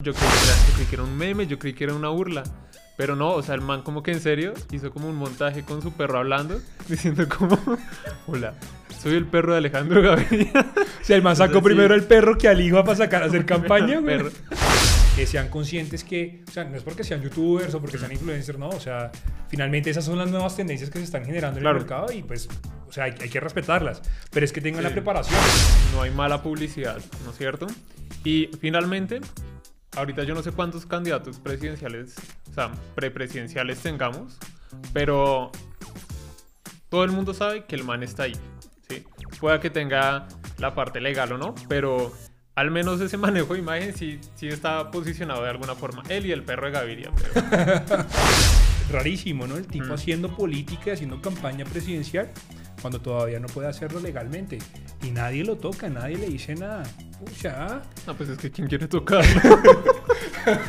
Yo creí, que era, yo creí que era un meme, yo creí que era una burla. Pero no, o sea, el man como que en serio hizo como un montaje con su perro hablando, diciendo como, hola, soy el perro de Alejandro Gaviria. O sea, el man sacó primero el perro que al hijo para sacar a hacer campaña, güey. Que sean conscientes que, o sea, no es porque sean youtubers o porque sean influencers, no, o sea, finalmente esas son las nuevas tendencias que se están generando en Claro. el mercado y pues, o sea, hay, hay que respetarlas, pero es que tengan la Sí. preparación. no hay mala publicidad, ¿no es cierto? Y finalmente, ahorita yo no sé cuántos candidatos presidenciales, o sea, prepresidenciales tengamos, pero todo el mundo sabe que el man está ahí, ¿sí? Pueda que tenga la parte legal o no, pero al menos ese manejo de imagen sí, sí está posicionado de alguna forma. Él y el perro de Gaviria, pero Rarísimo, ¿no? El tipo Mm. haciendo política, haciendo campaña presidencial, cuando todavía no puede hacerlo legalmente. Y nadie lo toca, nadie le dice nada. Pucha, no, pues es que quién quiere tocarlo.